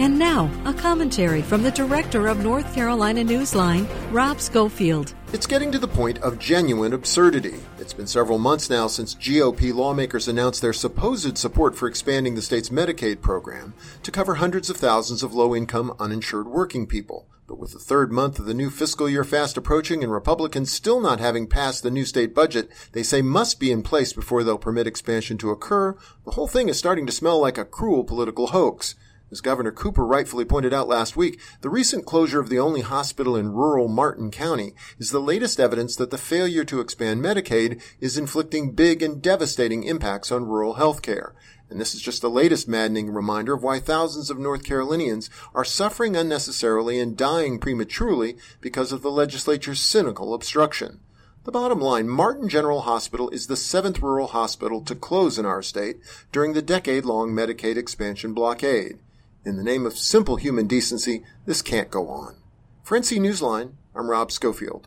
And now, a commentary from the director of North Carolina Newsline, Rob Schofield. It's getting to the point of genuine absurdity. It's been several months now since GOP lawmakers announced their supposed support for expanding the state's Medicaid program to cover hundreds of thousands of low income uninsured working people. But with the third month of the new fiscal year fast approaching and Republicans still not having passed the new state budget they say must be in place before they'll permit expansion to occur, the whole thing is starting to smell like a cruel political hoax. As Governor Cooper rightfully pointed out last week, the recent closure of the only hospital in rural Martin County is the latest evidence that the failure to expand Medicaid is inflicting big and devastating impacts on rural health care. And this is just the latest maddening reminder of why thousands of North Carolinians are suffering unnecessarily and dying prematurely because of the legislature's cynical obstruction. The bottom line, Martin General Hospital is the seventh rural hospital to close in our state during the decade-long Medicaid expansion blockade. In the name of simple human decency, this can't go on. For NC Newsline, I'm Rob Schofield.